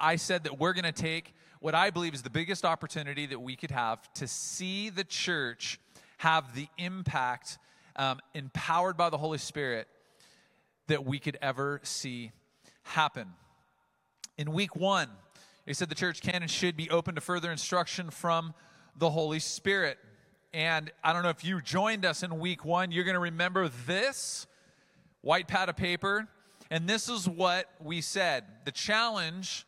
I said that we're going to take what I believe is the biggest opportunity that we could have to see the church have the impact, um, empowered by the Holy Spirit, that we could ever see happen. In week one, he said the church can and should be open to further instruction from the Holy Spirit. And I don't know if you joined us in week one, you're going to remember this white pad of paper. And this is what we said. The challenge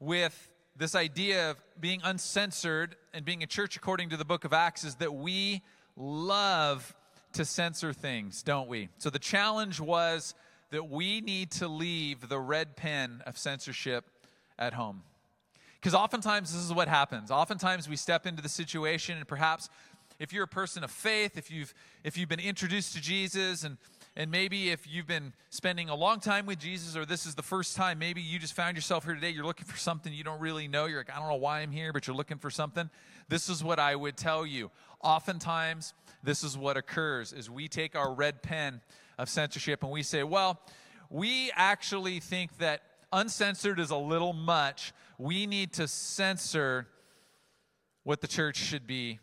with this idea of being uncensored and being a church according to the book of Acts is that we love to censor things, don't we? So the challenge was that we need to leave the red pen of censorship at home. Because oftentimes this is what happens. Oftentimes we step into the situation, and perhaps if you're a person of faith, if you've if you've been introduced to Jesus and and maybe if you've been spending a long time with Jesus or this is the first time, maybe you just found yourself here today, you're looking for something you don't really know. You're like, I don't know why I'm here, but you're looking for something. This is what I would tell you. Oftentimes, this is what occurs is we take our red pen of censorship and we say, well, we actually think that uncensored is a little much. We need to censor what the church should be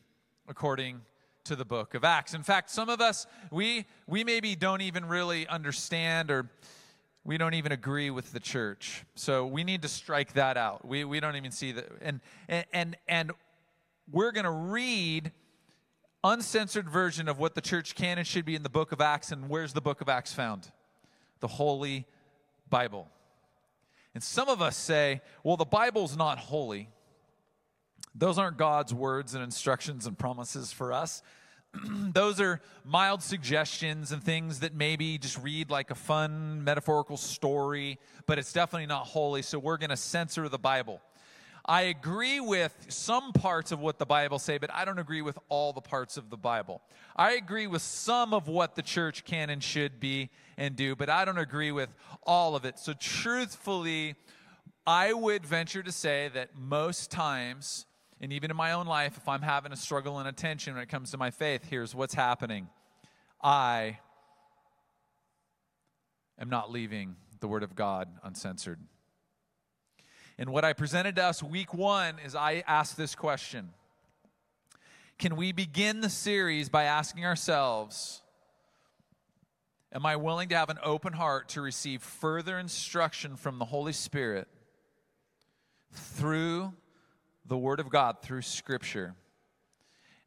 according to the book of Acts. In fact, some of us, we, we maybe don't even really understand or we don't even agree with the church. So we need to strike that out. We, we don't even see that. And, and, and we're going to read uncensored version of what the church can and should be in the book of Acts. And where's the book of Acts found? The Holy Bible. And some of us say, well, the Bible's not holy. Those aren't God's words and instructions and promises for us. Those are mild suggestions and things that maybe just read like a fun metaphorical story, but it's definitely not holy, so we're going to censor the Bible. I agree with some parts of what the Bible say, but I don't agree with all the parts of the Bible. I agree with some of what the church can and should be and do, but I don't agree with all of it. So truthfully, I would venture to say that most times and even in my own life, if I'm having a struggle and a tension when it comes to my faith, here's what's happening I am not leaving the Word of God uncensored. And what I presented to us week one is I asked this question Can we begin the series by asking ourselves, Am I willing to have an open heart to receive further instruction from the Holy Spirit through the Word of God through Scripture?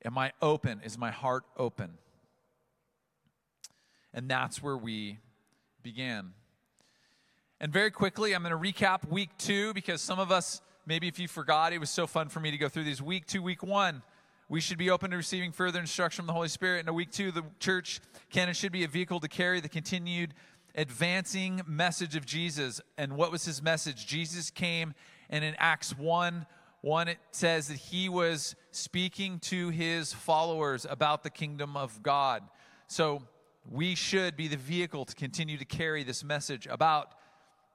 Am I open? Is my heart open? And that's where we began. And very quickly, I'm going to recap week two because some of us, maybe if you forgot, it was so fun for me to go through these. Week two, week one, we should be open to receiving further instruction from the Holy Spirit. And a week two, the church can and should be a vehicle to carry the continued advancing message of Jesus. And what was his message? Jesus came, and in Acts 1, one, it says that he was speaking to his followers about the kingdom of God. So we should be the vehicle to continue to carry this message about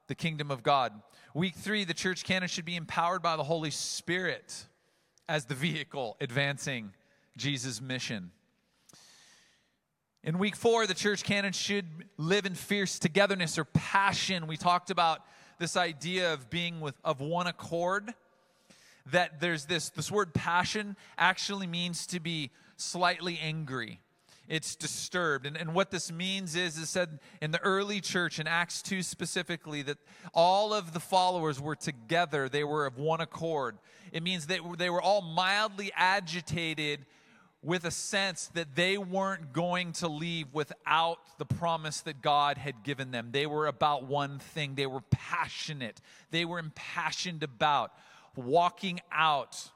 the kingdom of God. Week three, the church canon should be empowered by the Holy Spirit as the vehicle advancing Jesus' mission. In week four, the church canon should live in fierce togetherness or passion. We talked about this idea of being with, of one accord that there's this this word passion actually means to be slightly angry it's disturbed and, and what this means is is said in the early church in acts 2 specifically that all of the followers were together they were of one accord it means that they were all mildly agitated with a sense that they weren't going to leave without the promise that God had given them. They were about one thing. They were passionate. They were impassioned about walking out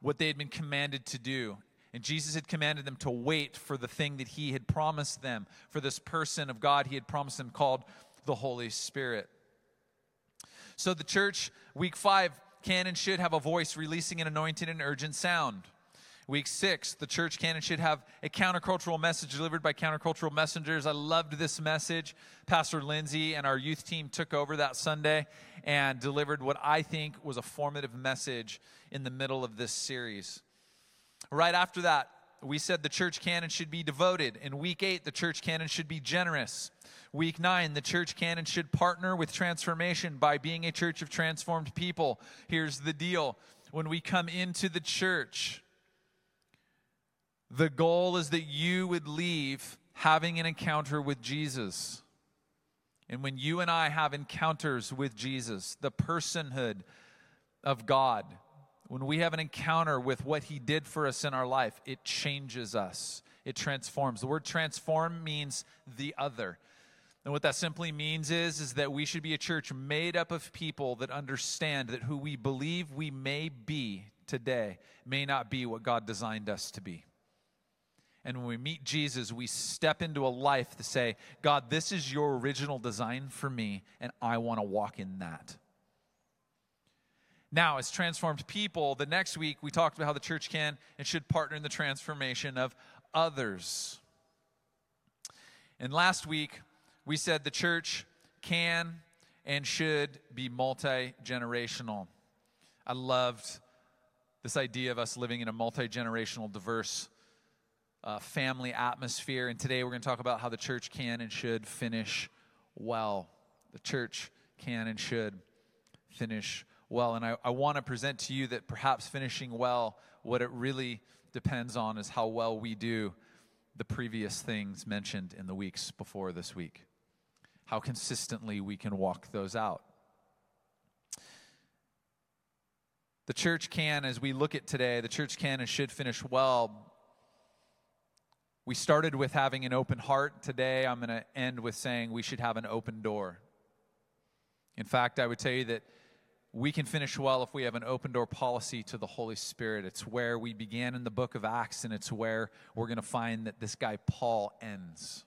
what they had been commanded to do. And Jesus had commanded them to wait for the thing that he had promised them, for this person of God he had promised them called the Holy Spirit. So the church, week five, can and should have a voice releasing an anointed and urgent sound. Week six, the church can and should have a countercultural message delivered by countercultural messengers. I loved this message. Pastor Lindsay and our youth team took over that Sunday and delivered what I think was a formative message in the middle of this series. Right after that, we said the church canon should be devoted. In week eight, the church canon should be generous. Week nine, the church canon should partner with transformation by being a church of transformed people. Here's the deal when we come into the church, the goal is that you would leave having an encounter with Jesus. And when you and I have encounters with Jesus, the personhood of God, when we have an encounter with what He did for us in our life, it changes us, it transforms. The word transform means the other. And what that simply means is, is that we should be a church made up of people that understand that who we believe we may be today may not be what God designed us to be. And when we meet Jesus, we step into a life to say, God, this is your original design for me, and I want to walk in that. Now, as transformed people, the next week we talked about how the church can and should partner in the transformation of others. And last week, we said the church can and should be multi generational. I loved this idea of us living in a multi generational, diverse uh, family atmosphere. And today we're going to talk about how the church can and should finish well. The church can and should finish well. And I, I want to present to you that perhaps finishing well, what it really depends on is how well we do the previous things mentioned in the weeks before this week, how consistently we can walk those out. The church can, as we look at today, the church can and should finish well. We started with having an open heart. Today, I'm going to end with saying we should have an open door. In fact, I would tell you that we can finish well if we have an open door policy to the Holy Spirit. It's where we began in the book of Acts, and it's where we're going to find that this guy Paul ends.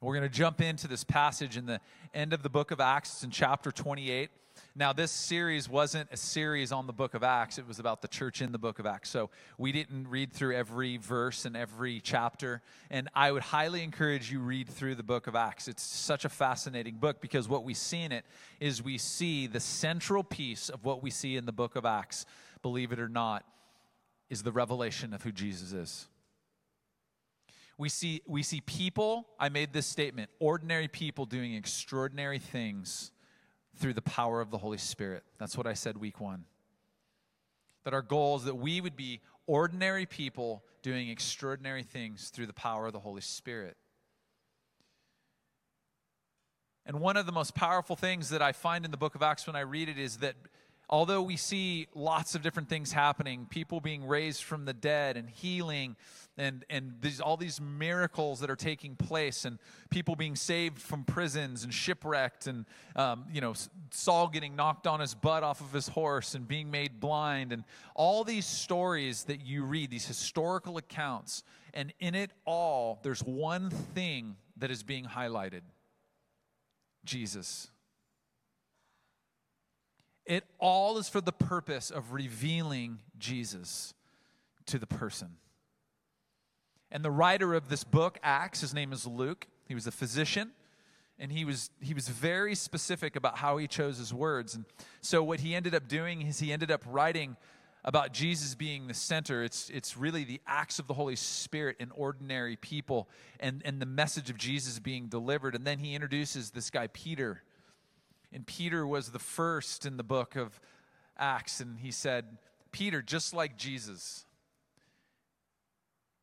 we're going to jump into this passage in the end of the book of Acts, in chapter 28. Now, this series wasn't a series on the book of Acts, it was about the church in the book of Acts. So we didn't read through every verse and every chapter. And I would highly encourage you read through the book of Acts. It's such a fascinating book because what we see in it is we see the central piece of what we see in the book of Acts, believe it or not, is the revelation of who Jesus is. We see, we see people, I made this statement, ordinary people doing extraordinary things through the power of the Holy Spirit. That's what I said week one. That our goal is that we would be ordinary people doing extraordinary things through the power of the Holy Spirit. And one of the most powerful things that I find in the book of Acts when I read it is that although we see lots of different things happening, people being raised from the dead and healing and, and these, all these miracles that are taking place and people being saved from prisons and shipwrecked and, um, you know, Saul getting knocked on his butt off of his horse and being made blind and all these stories that you read, these historical accounts. And in it all, there's one thing that is being highlighted Jesus. It all is for the purpose of revealing Jesus to the person. And the writer of this book, Acts, his name is Luke. He was a physician, and he was, he was very specific about how he chose his words. And so, what he ended up doing is he ended up writing about Jesus being the center. It's, it's really the acts of the Holy Spirit in ordinary people and, and the message of Jesus being delivered. And then he introduces this guy, Peter and Peter was the first in the book of Acts. And he said, Peter, just like Jesus,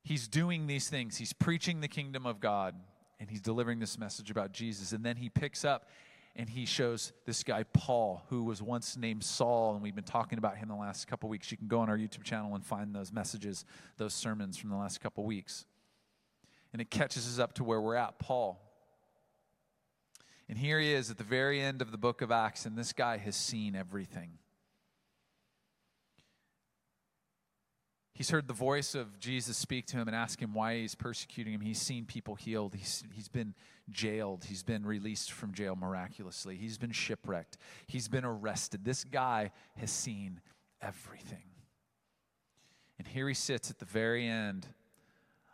he's doing these things. He's preaching the kingdom of God and he's delivering this message about Jesus. And then he picks up and he shows this guy, Paul, who was once named Saul. And we've been talking about him the last couple weeks. You can go on our YouTube channel and find those messages, those sermons from the last couple weeks. And it catches us up to where we're at, Paul. And here he is at the very end of the book of Acts, and this guy has seen everything. He's heard the voice of Jesus speak to him and ask him why he's persecuting him. He's seen people healed. He's, he's been jailed. He's been released from jail miraculously. He's been shipwrecked. He's been arrested. This guy has seen everything. And here he sits at the very end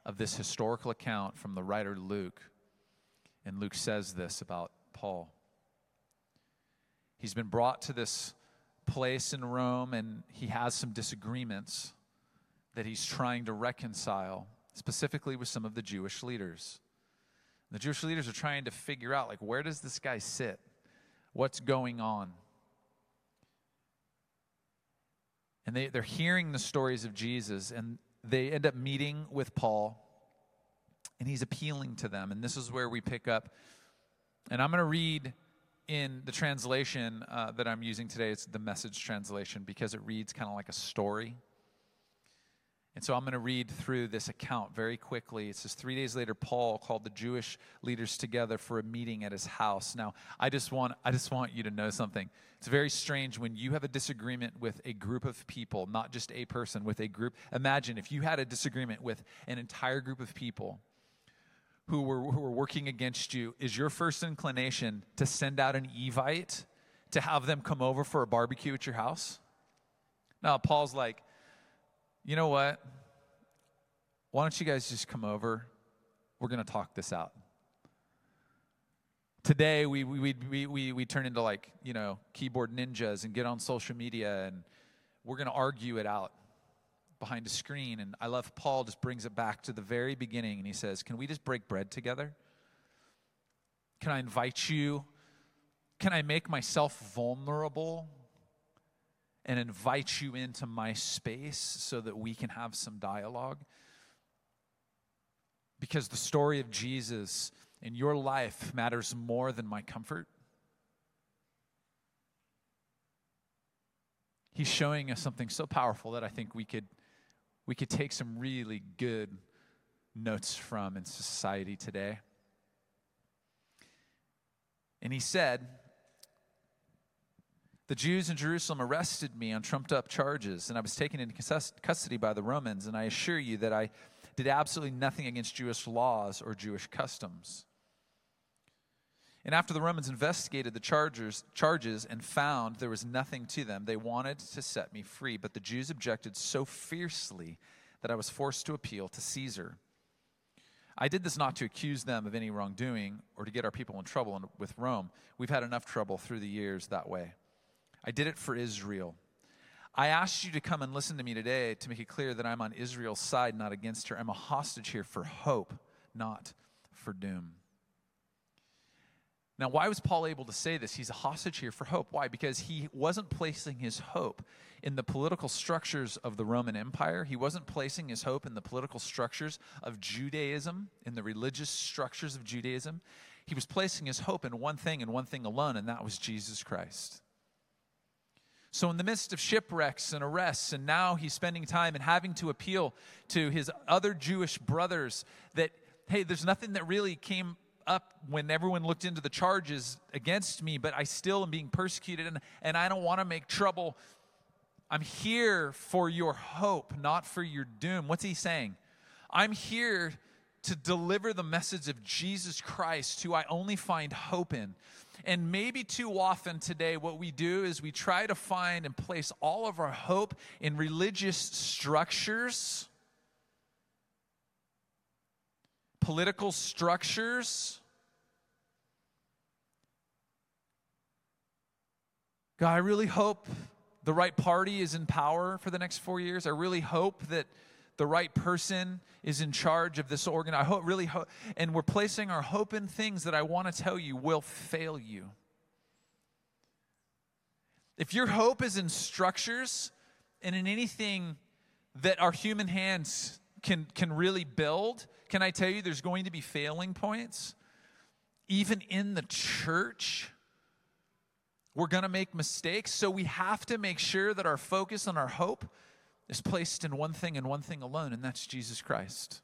of this historical account from the writer Luke. And Luke says this about Paul. He's been brought to this place in Rome and he has some disagreements that he's trying to reconcile, specifically with some of the Jewish leaders. The Jewish leaders are trying to figure out, like, where does this guy sit? What's going on? And they, they're hearing the stories of Jesus, and they end up meeting with Paul, and he's appealing to them. And this is where we pick up. And I'm going to read in the translation uh, that I'm using today, it's the message translation because it reads kind of like a story. And so I'm going to read through this account very quickly. It says, Three days later, Paul called the Jewish leaders together for a meeting at his house. Now, I just, want, I just want you to know something. It's very strange when you have a disagreement with a group of people, not just a person, with a group. Imagine if you had a disagreement with an entire group of people who were, who were working against you. Is your first inclination to send out an Evite to have them come over for a barbecue at your house? Now, Paul's like, you know what? Why don't you guys just come over? We're going to talk this out. Today, we, we, we, we, we turn into like, you know, keyboard ninjas and get on social media and we're going to argue it out behind a screen. And I love Paul just brings it back to the very beginning and he says, Can we just break bread together? Can I invite you? Can I make myself vulnerable and invite you into my space so that we can have some dialogue. Because the story of Jesus in your life matters more than my comfort. He's showing us something so powerful that I think we could, we could take some really good notes from in society today. And he said, the Jews in Jerusalem arrested me on trumped up charges, and I was taken into custody by the Romans. And I assure you that I did absolutely nothing against Jewish laws or Jewish customs. And after the Romans investigated the charges, charges and found there was nothing to them, they wanted to set me free. But the Jews objected so fiercely that I was forced to appeal to Caesar. I did this not to accuse them of any wrongdoing or to get our people in trouble with Rome. We've had enough trouble through the years that way. I did it for Israel. I asked you to come and listen to me today to make it clear that I'm on Israel's side, not against her. I'm a hostage here for hope, not for doom. Now, why was Paul able to say this? He's a hostage here for hope. Why? Because he wasn't placing his hope in the political structures of the Roman Empire. He wasn't placing his hope in the political structures of Judaism, in the religious structures of Judaism. He was placing his hope in one thing and one thing alone, and that was Jesus Christ. So, in the midst of shipwrecks and arrests, and now he's spending time and having to appeal to his other Jewish brothers that, hey, there's nothing that really came up when everyone looked into the charges against me, but I still am being persecuted and, and I don't want to make trouble. I'm here for your hope, not for your doom. What's he saying? I'm here to deliver the message of Jesus Christ, who I only find hope in. And maybe too often today, what we do is we try to find and place all of our hope in religious structures, political structures. God, I really hope the right party is in power for the next four years. I really hope that the right person is in charge of this organ. I hope, really hope, and we're placing our hope in things that I want to tell you will fail you. If your hope is in structures and in anything that our human hands can, can really build, can I tell you there's going to be failing points? Even in the church, we're going to make mistakes. So we have to make sure that our focus and our hope is placed in one thing and one thing alone, and that's Jesus Christ.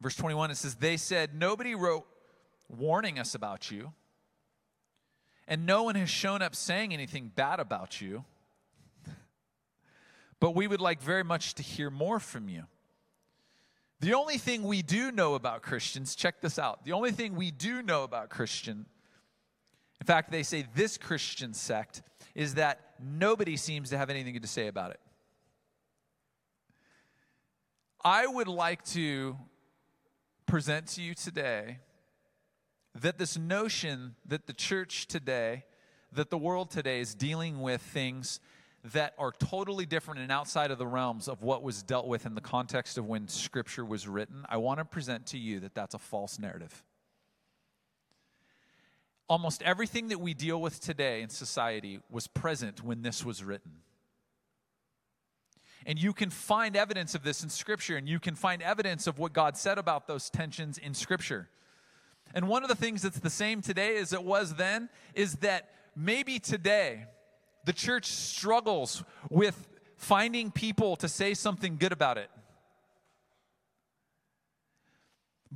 Verse 21, it says, They said, Nobody wrote warning us about you, and no one has shown up saying anything bad about you, but we would like very much to hear more from you. The only thing we do know about Christians, check this out. The only thing we do know about Christian in fact, they say this Christian sect is that nobody seems to have anything to say about it. I would like to present to you today that this notion that the church today, that the world today is dealing with things that are totally different and outside of the realms of what was dealt with in the context of when Scripture was written, I want to present to you that that's a false narrative. Almost everything that we deal with today in society was present when this was written. And you can find evidence of this in Scripture, and you can find evidence of what God said about those tensions in Scripture. And one of the things that's the same today as it was then is that maybe today the church struggles with finding people to say something good about it.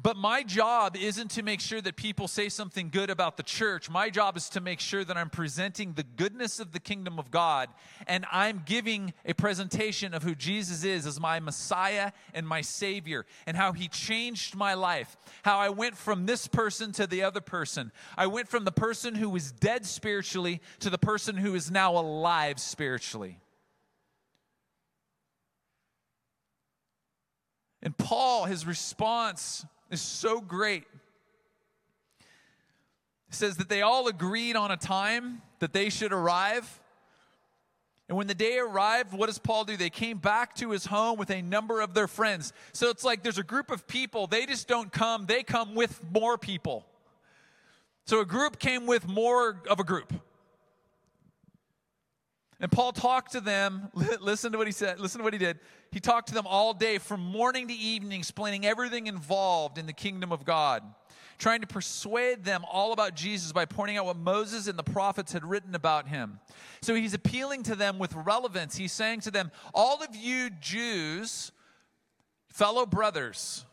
But my job isn't to make sure that people say something good about the church. My job is to make sure that I'm presenting the goodness of the kingdom of God and I'm giving a presentation of who Jesus is as my Messiah and my Savior and how He changed my life. How I went from this person to the other person. I went from the person who was dead spiritually to the person who is now alive spiritually. And Paul, his response is so great. It says that they all agreed on a time that they should arrive. And when the day arrived, what does Paul do? They came back to his home with a number of their friends. So it's like there's a group of people, they just don't come, they come with more people. So a group came with more of a group. And Paul talked to them. Listen to what he said. Listen to what he did. He talked to them all day from morning to evening, explaining everything involved in the kingdom of God, trying to persuade them all about Jesus by pointing out what Moses and the prophets had written about him. So he's appealing to them with relevance. He's saying to them, All of you Jews, fellow brothers,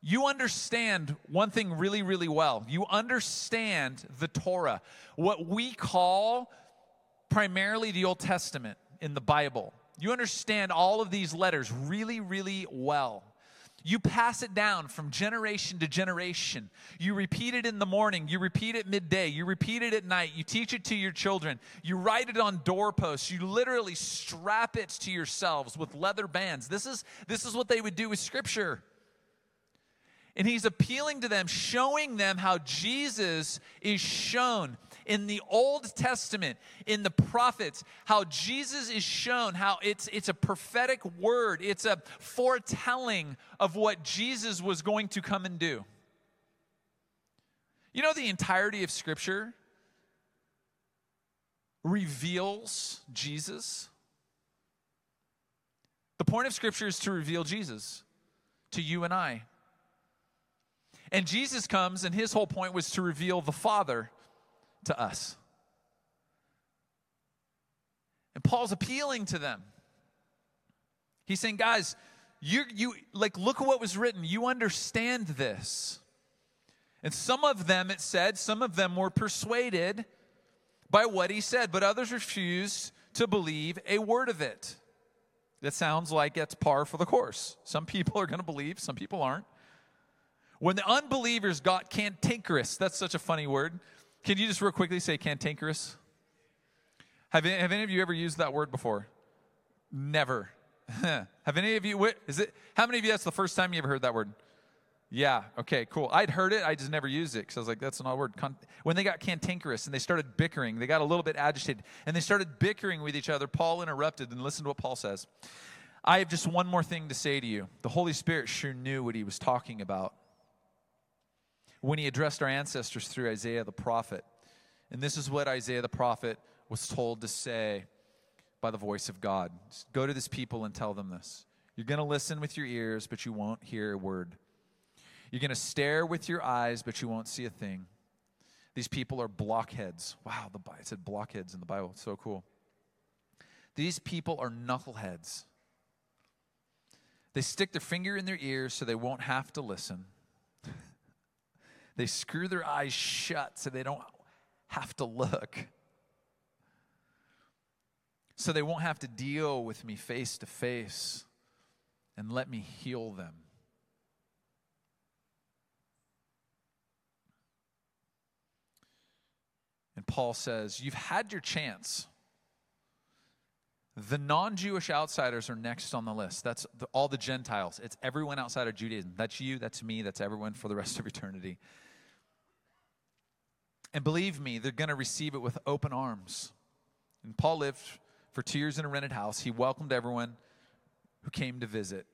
you understand one thing really, really well. You understand the Torah, what we call primarily the Old Testament in the Bible. You understand all of these letters really, really well. You pass it down from generation to generation. You repeat it in the morning. You repeat it midday. You repeat it at night. You teach it to your children. You write it on doorposts. You literally strap it to yourselves with leather bands. This is, this is what they would do with Scripture. And he's appealing to them, showing them how Jesus is shown in the Old Testament, in the prophets, how Jesus is shown, how it's, it's a prophetic word, it's a foretelling of what Jesus was going to come and do. You know, the entirety of Scripture reveals Jesus. The point of Scripture is to reveal Jesus to you and I. And Jesus comes, and his whole point was to reveal the Father to us. And Paul's appealing to them. He's saying, guys, you, you like look at what was written. You understand this. And some of them, it said, some of them were persuaded by what he said, but others refused to believe a word of it. That sounds like it's par for the course. Some people are going to believe, some people aren't. When the unbelievers got cantankerous, that's such a funny word. Can you just real quickly say cantankerous? Have, have any of you ever used that word before? Never. have any of you, is it, how many of you, that's the first time you ever heard that word? Yeah, okay, cool. I'd heard it, I just never used it because I was like, that's an odd word. When they got cantankerous and they started bickering, they got a little bit agitated and they started bickering with each other, Paul interrupted and listen to what Paul says. I have just one more thing to say to you. The Holy Spirit sure knew what he was talking about when he addressed our ancestors through Isaiah the prophet. And this is what Isaiah the prophet was told to say by the voice of God. Just go to this people and tell them this. You're going to listen with your ears, but you won't hear a word. You're going to stare with your eyes, but you won't see a thing. These people are blockheads. Wow, the, it said blockheads in the Bible. It's so cool. These people are knuckleheads. They stick their finger in their ears so they won't have to listen. They screw their eyes shut so they don't have to look. So they won't have to deal with me face to face and let me heal them. And Paul says, You've had your chance. The non Jewish outsiders are next on the list. That's the, all the Gentiles. It's everyone outside of Judaism. That's you, that's me, that's everyone for the rest of eternity. And believe me, they're going to receive it with open arms. And Paul lived for two years in a rented house. He welcomed everyone who came to visit.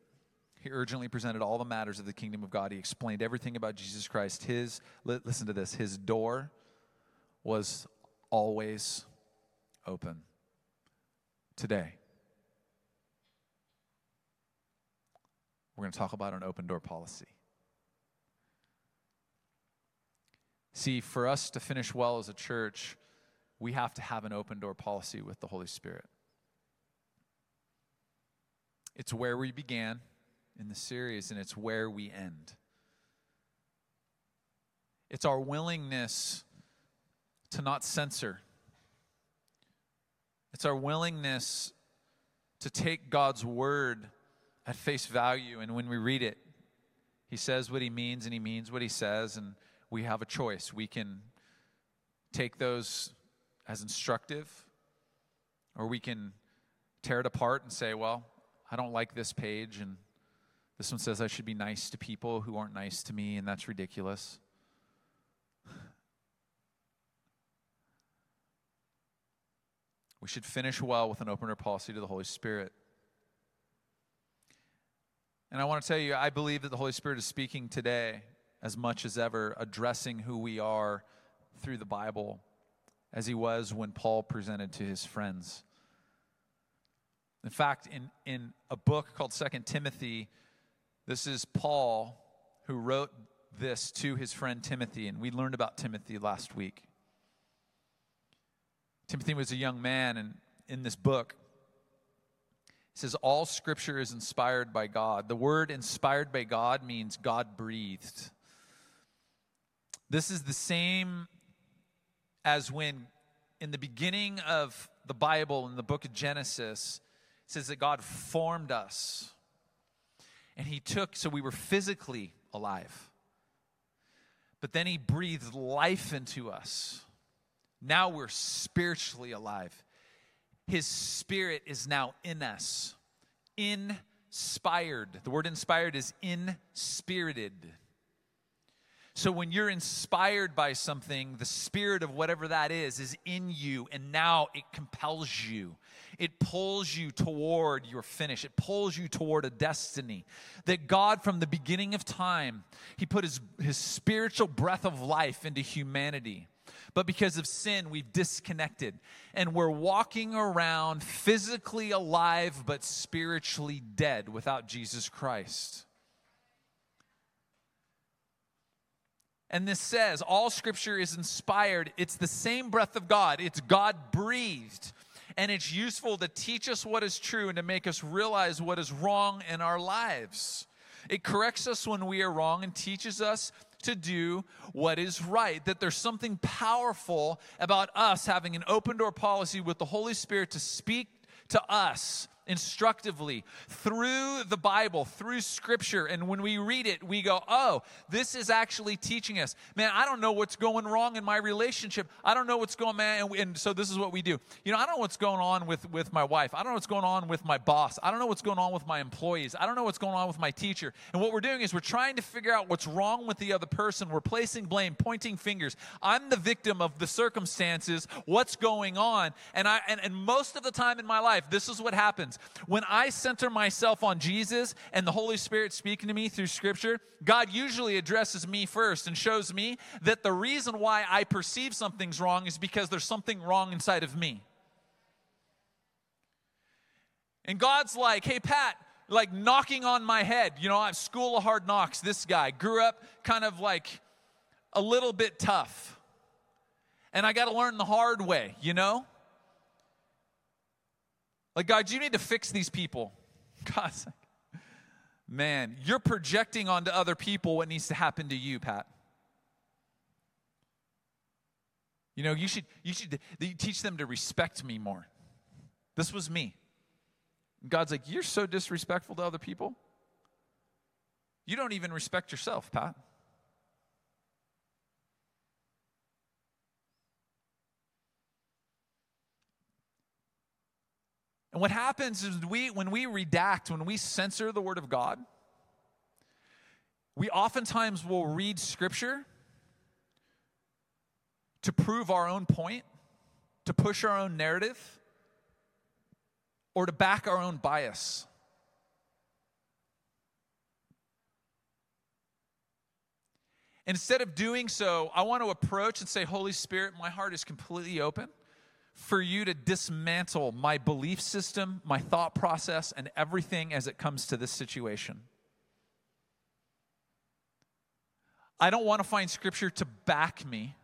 He urgently presented all the matters of the kingdom of God. He explained everything about Jesus Christ. His, listen to this, his door was always open. Today, we're going to talk about an open door policy. See, for us to finish well as a church, we have to have an open door policy with the Holy Spirit. It's where we began in the series, and it's where we end. It's our willingness to not censor, it's our willingness to take God's word at face value, and when we read it, He says what He means, and He means what He says, and we have a choice. We can take those as instructive, or we can tear it apart and say, well, I don't like this page, and this one says I should be nice to people who aren't nice to me, and that's ridiculous. We should finish well with an opener policy to the Holy Spirit. And I want to tell you, I believe that the Holy Spirit is speaking today as much as ever, addressing who we are through the Bible, as he was when Paul presented to his friends. In fact, in, in a book called Second Timothy, this is Paul who wrote this to his friend Timothy, and we learned about Timothy last week. Timothy was a young man, and in this book, it says, All scripture is inspired by God. The word inspired by God means God breathed. This is the same as when, in the beginning of the Bible, in the book of Genesis, it says that God formed us. And He took, so we were physically alive. But then He breathed life into us. Now we're spiritually alive. His Spirit is now in us, inspired. The word inspired is inspirited. So when you're inspired by something, the spirit of whatever that is is in you, and now it compels you. It pulls you toward your finish. It pulls you toward a destiny. That God, from the beginning of time, He put His, his spiritual breath of life into humanity. But because of sin, we've disconnected. And we're walking around physically alive, but spiritually dead without Jesus Christ. And this says all scripture is inspired. It's the same breath of God, it's God breathed. And it's useful to teach us what is true and to make us realize what is wrong in our lives. It corrects us when we are wrong and teaches us to do what is right. That there's something powerful about us having an open door policy with the Holy Spirit to speak to us instructively through the Bible, through Scripture. And when we read it, we go, oh, this is actually teaching us. Man, I don't know what's going wrong in my relationship. I don't know what's going on. And, and so this is what we do. You know, I don't know what's going on with, with my wife. I don't know what's going on with my boss. I don't know what's going on with my employees. I don't know what's going on with my teacher. And what we're doing is we're trying to figure out what's wrong with the other person. We're placing blame, pointing fingers. I'm the victim of the circumstances, what's going on. And, I, and, and most of the time in my life, this is what happens happens. When I center myself on Jesus and the Holy Spirit speaking to me through Scripture, God usually addresses me first and shows me that the reason why I perceive something's wrong is because there's something wrong inside of me. And God's like, hey, Pat, like knocking on my head. You know, I've school of hard knocks. This guy grew up kind of like a little bit tough. And I got to learn the hard way, you know? Like, God, you need to fix these people. God's like, man, you're projecting onto other people what needs to happen to you, Pat. You know, you should, you should teach them to respect me more. This was me. God's like, You're so disrespectful to other people. You don't even respect yourself, Pat. And what happens is we, when we redact, when we censor the Word of God, we oftentimes will read Scripture to prove our own point, to push our own narrative, or to back our own bias. Instead of doing so, I want to approach and say, Holy Spirit, my heart is completely open for you to dismantle my belief system, my thought process, and everything as it comes to this situation. I don't want to find scripture to back me.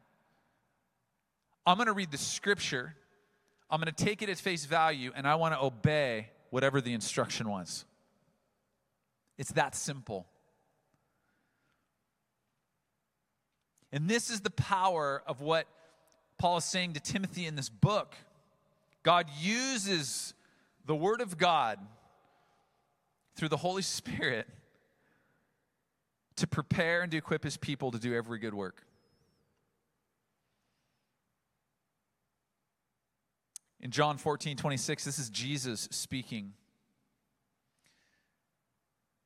I'm going to read the scripture, I'm going to take it at face value, and I want to obey whatever the instruction was. It's that simple. And this is the power of what Paul is saying to Timothy in this book. God uses the Word of God through the Holy Spirit to prepare and to equip His people to do every good work. In John 14, 26, this is Jesus speaking.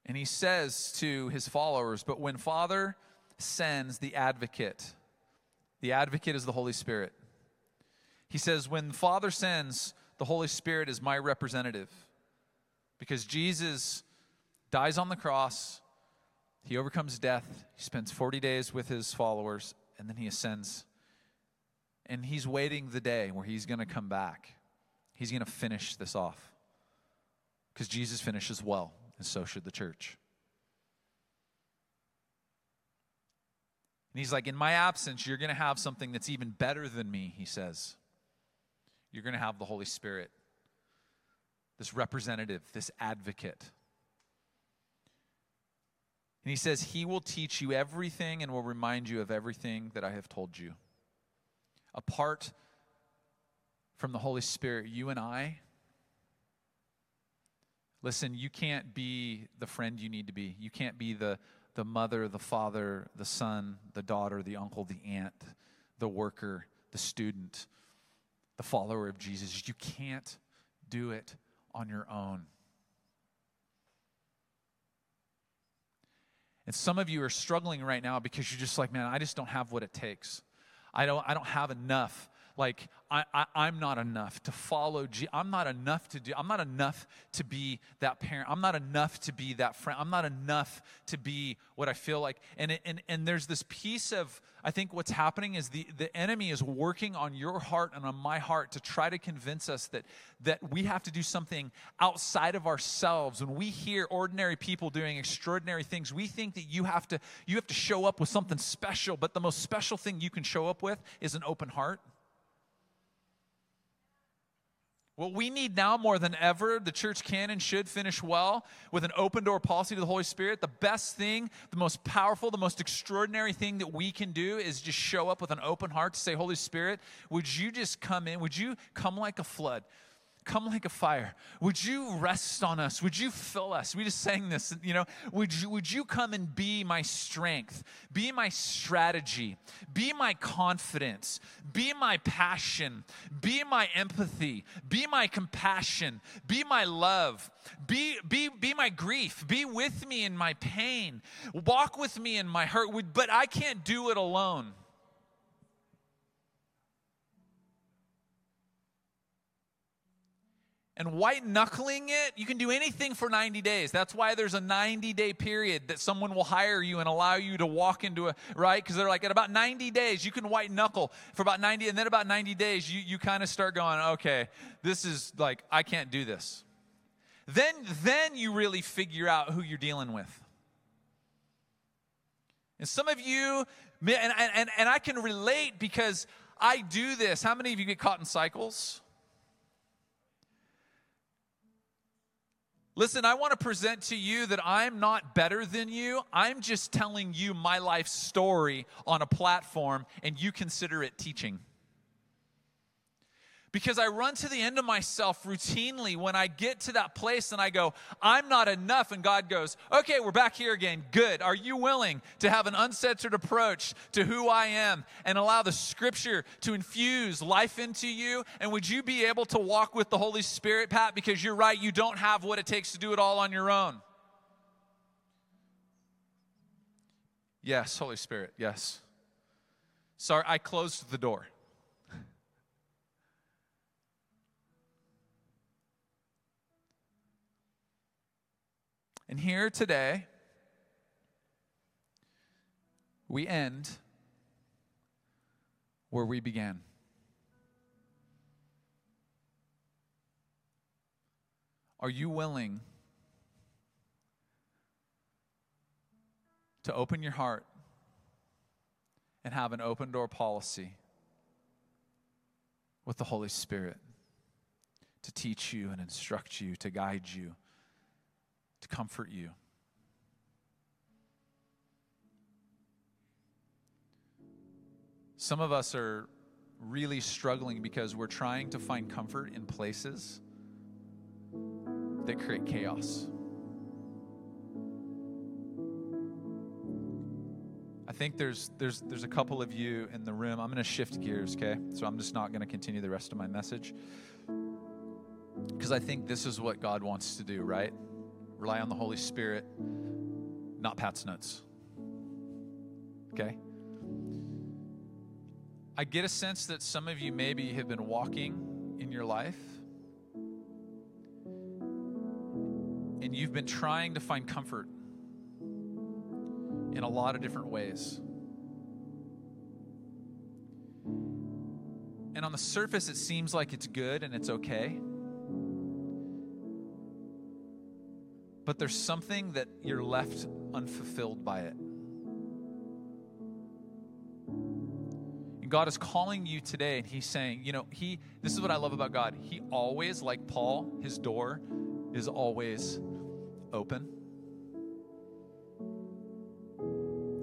And he says to his followers, But when Father sends the advocate. The advocate is the Holy Spirit. He says, When the Father sends, the Holy Spirit is my representative. Because Jesus dies on the cross, he overcomes death, he spends 40 days with his followers, and then he ascends. And he's waiting the day where he's going to come back. He's going to finish this off. Because Jesus finishes well, and so should the church. And he's like, In my absence, you're going to have something that's even better than me, he says. You're going to have the Holy Spirit, this representative, this advocate. And he says, He will teach you everything and will remind you of everything that I have told you. Apart from the Holy Spirit, you and I, listen, you can't be the friend you need to be. You can't be the the mother, the father, the son, the daughter, the uncle, the aunt, the worker, the student, the follower of Jesus. You can't do it on your own. And some of you are struggling right now because you're just like, man, I just don't have what it takes. I don't, I don't have enough like I, I, am not enough to follow G- i'm not enough to do i'm not enough to be that parent i'm not enough to be that friend i'm not enough to be what i feel like. And, it, and, and there's this piece of i think what's happening is the, the enemy is working on your heart and on my heart to try to convince us that that we have to do something outside of ourselves. When we hear ordinary people doing extraordinary things we think that you have to you have to show up with something special but the most special thing you can show up with is an open heart what we need now more than ever, the church can and should finish well with an open door policy to the Holy Spirit. The best thing, the most powerful, the most extraordinary thing that we can do is just show up with an open heart to say, Holy Spirit, would you just come in? Would you come like a flood? Come like a fire. Would you rest on us? Would you fill us? We just sang this, you know. Would you, would you come and be my strength, be my strategy, be my confidence, be my passion, be my empathy, be my compassion, be my love, be, be, be my grief, be with me in my pain, walk with me in my hurt. But I can't do it alone. And white knuckling it, you can do anything for 90 days. That's why there's a 90 day period that someone will hire you and allow you to walk into a, right? Because they're like, at about 90 days, you can white knuckle for about 90, and then about 90 days, you, you kind of start going, okay, this is like, I can't do this. Then, then you really figure out who you're dealing with. And some of you, and, and, and I can relate because I do this. How many of you get caught in cycles? Listen, I want to present to you that I'm not better than you. I'm just telling you my life story on a platform, and you consider it teaching because I run to the end of myself routinely when I get to that place and I go, I'm not enough. And God goes, Okay, we're back here again. Good. Are you willing to have an uncensored approach to who I am and allow the scripture to infuse life into you? And would you be able to walk with the Holy Spirit, Pat? Because you're right, you don't have what it takes to do it all on your own. Yes, Holy Spirit, yes. Sorry, I closed the door. And here today, we end where we began. Are you willing to open your heart and have an open door policy with the Holy Spirit to teach you and instruct you, to guide you, to comfort you? Some of us are really struggling because we're trying to find comfort in places that create chaos. I think there's there's there's a couple of you in the room. I'm going to shift gears, okay? So I'm just not going to continue the rest of my message. Cuz I think this is what God wants to do, right? Rely on the Holy Spirit, not Pat's nuts. Okay? I get a sense that some of you maybe have been walking in your life and you've been trying to find comfort in a lot of different ways. And on the surface, it seems like it's good and it's okay. But there's something that you're left unfulfilled by it. And God is calling you today, and He's saying, you know, He, this is what I love about God. He always, like Paul, His door is always open.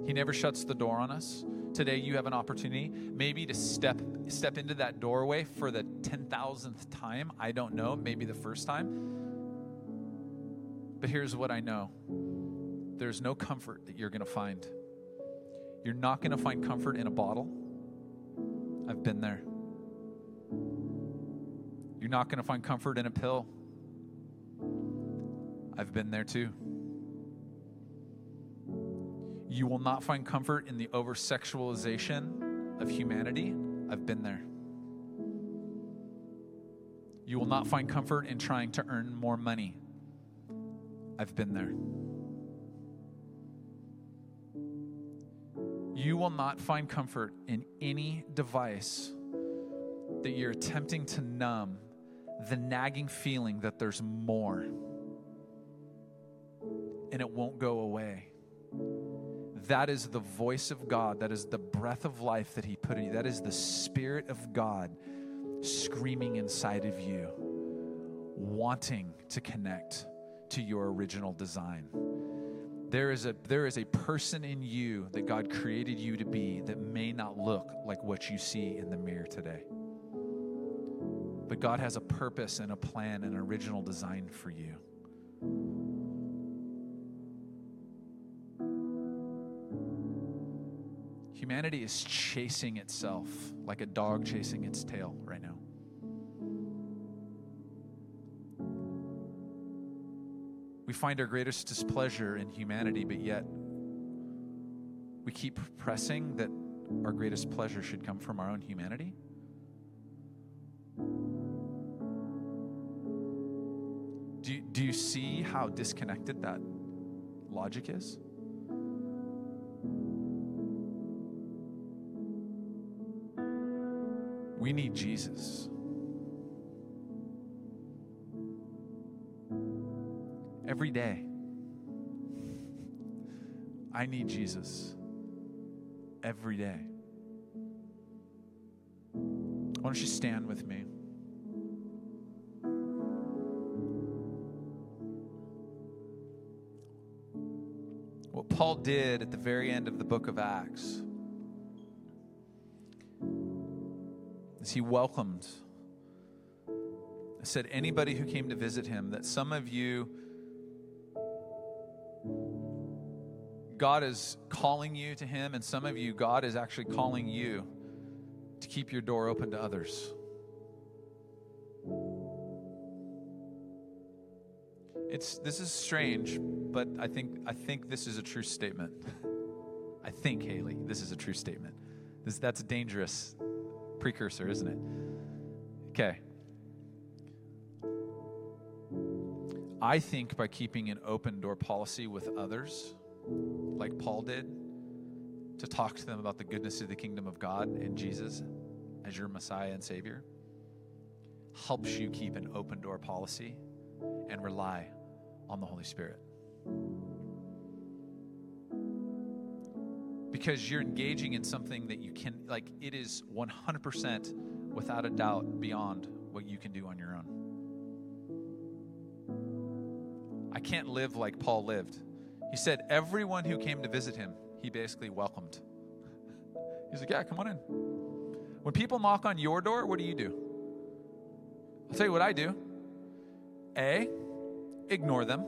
He never shuts the door on us. Today you have an opportunity maybe to step step into that doorway for the 10,000th time. I don't know, maybe the first time. But here's what I know. There's no comfort that you're going to find. You're not going to find comfort in a bottle. I've been there. You're not going to find comfort in a pill. I've been there too. You will not find comfort in the over sexualization of humanity. I've been there. You will not find comfort in trying to earn more money. I've been there. You will not find comfort in any device that you're attempting to numb the nagging feeling that there's more and it won't go away. That is the voice of God. That is the breath of life that He put in you. That is the Spirit of God screaming inside of you, wanting to connect to your original design. There is, a, there is a person in you that God created you to be that may not look like what you see in the mirror today. But God has a purpose and a plan and original design for you. Humanity is chasing itself like a dog chasing its tail right now. We find our greatest displeasure in humanity, but yet we keep pressing that our greatest pleasure should come from our own humanity. Do, do you see how disconnected that logic is? We need Jesus. Every day, I need Jesus. Every day. Why don't you stand with me? What Paul did at the very end of the book of Acts is he welcomed, said, anybody who came to visit him, that some of you, God is calling you to him, and some of you, God is actually calling you to keep your door open to others. It's, this is strange, but I think, I think this is a true statement. I think, Haley, this is a true statement This, that's a dangerous precursor, isn't it? Okay. I think by keeping an open door policy with others, like Paul did, to talk to them about the goodness of the kingdom of God and Jesus as your Messiah and Savior, helps you keep an open door policy and rely on the Holy Spirit. Because you're engaging in something that you can, like, it is 100% without a doubt beyond what you can do on your own. I can't live like Paul lived. He said, everyone who came to visit him, he basically welcomed. He's like, yeah, come on in. When people knock on your door, what do you do? I'll tell you what I do. A, ignore them.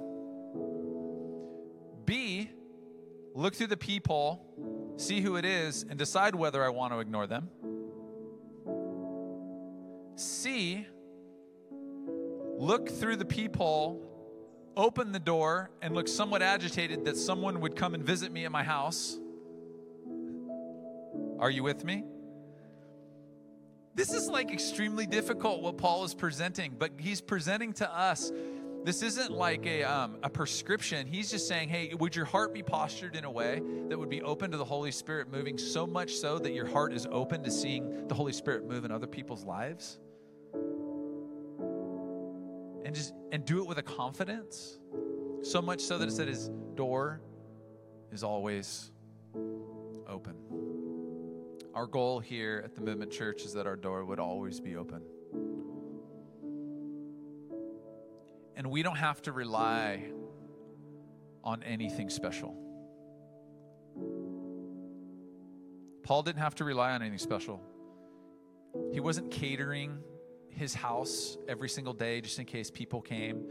B, look through the peephole, see who it is, and decide whether I want to ignore them. C, look through the peephole, open the door, and look somewhat agitated that someone would come and visit me at my house. Are you with me? This is like extremely difficult what Paul is presenting, but he's presenting to us. This isn't like a, um, a prescription. He's just saying, hey, would your heart be postured in a way that would be open to the Holy Spirit moving so much so that your heart is open to seeing the Holy Spirit move in other people's lives? And just and do it with a confidence. So much so that it said his door is always open. Our goal here at the Movement Church is that our door would always be open. And we don't have to rely on anything special. Paul didn't have to rely on anything special. He wasn't catering his house every single day just in case people came.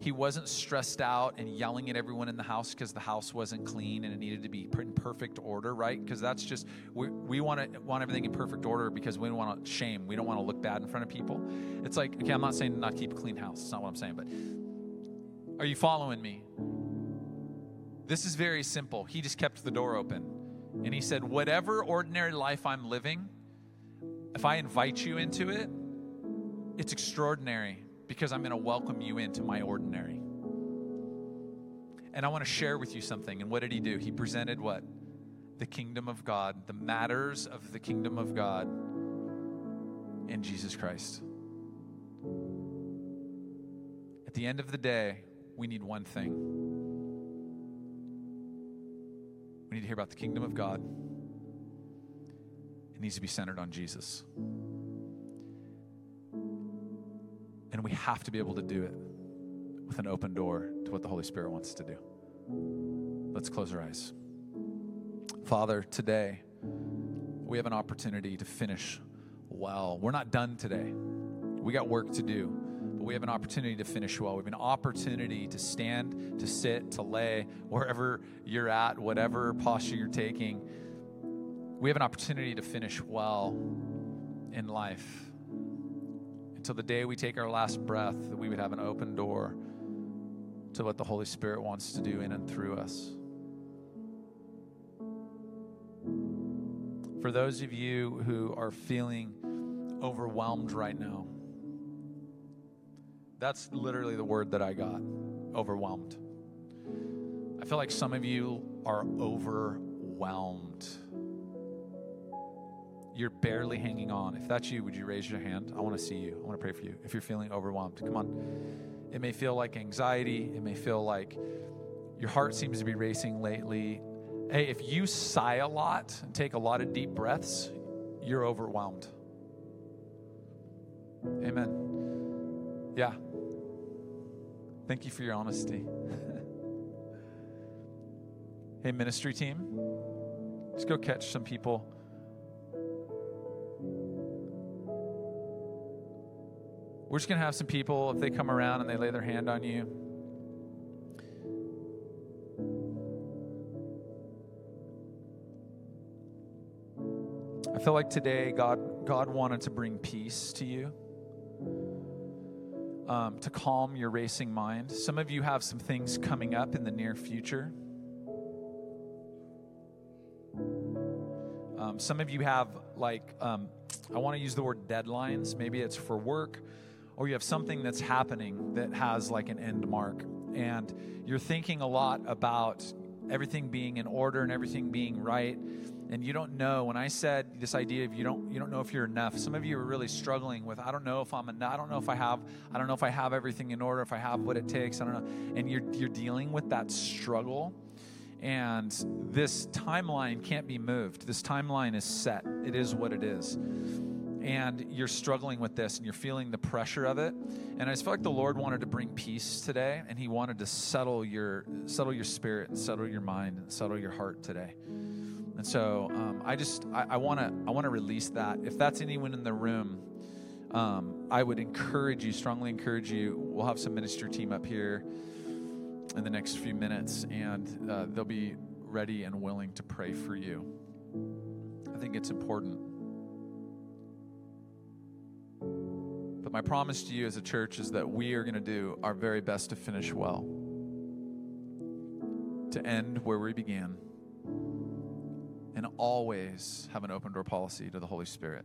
He wasn't stressed out and yelling at everyone in the house because the house wasn't clean and it needed to be put in perfect order, right? Because that's just we, we want to want everything in perfect order because we don't want to shame. We don't want to look bad in front of people. It's like okay, I'm not saying not keep a clean house. It's not what I'm saying, but are you following me? This is very simple. He just kept the door open. And he said, Whatever ordinary life I'm living, if I invite you into it, it's extraordinary because I'm going to welcome you into my ordinary. And I want to share with you something. And what did he do? He presented what? The kingdom of God, the matters of the kingdom of God in Jesus Christ. At the end of the day, we need one thing. We need to hear about the kingdom of God. It needs to be centered on Jesus. And we have to be able to do it with an open door to what the Holy Spirit wants to do. Let's close our eyes. Father, today we have an opportunity to finish well. We're not done today, we got work to do, but we have an opportunity to finish well. We have an opportunity to stand, to sit, to lay, wherever you're at, whatever posture you're taking. We have an opportunity to finish well in life until the day we take our last breath, that we would have an open door to what the Holy Spirit wants to do in and through us. For those of you who are feeling overwhelmed right now, that's literally the word that I got overwhelmed. I feel like some of you are overwhelmed you're barely hanging on. If that's you, would you raise your hand? I want to see you. I want to pray for you. If you're feeling overwhelmed, come on. It may feel like anxiety, it may feel like your heart seems to be racing lately. Hey, if you sigh a lot and take a lot of deep breaths, you're overwhelmed. Amen. Yeah. Thank you for your honesty. hey, ministry team, let's go catch some people We're just going to have some people, if they come around and they lay their hand on you, I feel like today God, God wanted to bring peace to you, um, to calm your racing mind. Some of you have some things coming up in the near future. Um, some of you have, like, um, I want to use the word deadlines. Maybe it's for work, or you have something that's happening that has like an end mark. And you're thinking a lot about everything being in order and everything being right and you don't know. When i said this idea of you don't you don't know if you're enough some of you are really struggling with i don't know if i'm enough i don't know if i have i don't know if i have everything in order if i have what it takes i don't know and you're you're dealing with that struggle and this timeline can't be moved. This timeline is set. It is what it is and you're struggling with this and you're feeling the pressure of it. And i just feel like the lord wanted to bring peace today and he wanted to settle your settle your spirit and settle your mind and settle your heart today. And so um, i just i want to i want to release that. If that's anyone in the room um, i would encourage you strongly encourage you. We'll have some minister team up here in the next few minutes and uh, they'll be ready and willing to pray for you. I think it's important But my promise to you as a church is that we are going to do our very best to finish well, to end where we began, and always have an open door policy to the Holy Spirit.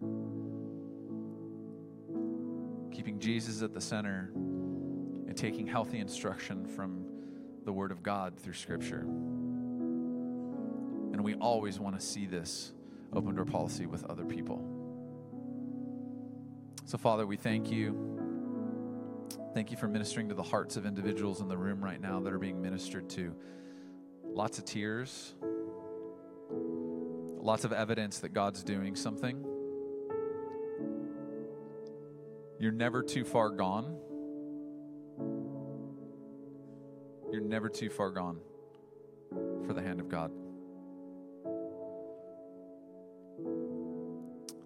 Keeping Jesus at the center and taking healthy instruction from the Word of God through Scripture. And we always want to see this open door policy with other people. So, Father, we thank you. Thank you for ministering to the hearts of individuals in the room right now that are being ministered to. Lots of tears, lots of evidence that God's doing something. You're never too far gone. You're never too far gone for the hand of God.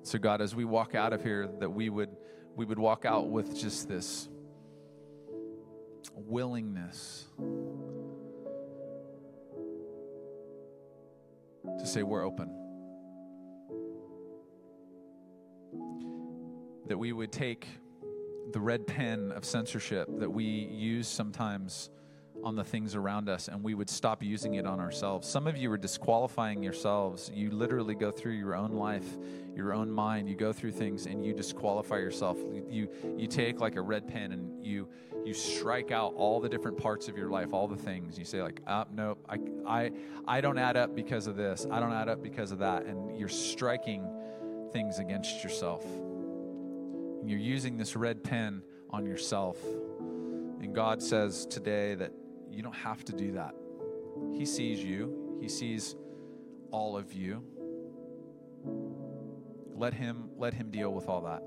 So God, as we walk out of here, that we would we would walk out with just this willingness to say we're open. That we would take the red pen of censorship that we use sometimes on the things around us and we would stop using it on ourselves. Some of you are disqualifying yourselves. You literally go through your own life, your own mind, you go through things and you disqualify yourself. You you take like a red pen and you you strike out all the different parts of your life, all the things. You say like, "Ah, oh, nope, I I I don't add up because of this. I don't add up because of that." And you're striking things against yourself. And you're using this red pen on yourself. And God says today that you don't have to do that. He sees you, He sees all of you. Let him let him deal with all that.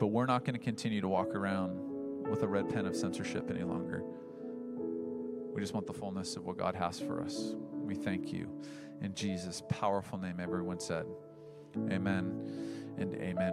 But we're not going to continue to walk around with a red pen of censorship any longer. We just want the fullness of what God has for us. We thank you. In Jesus' powerful name, everyone said, Amen and amen.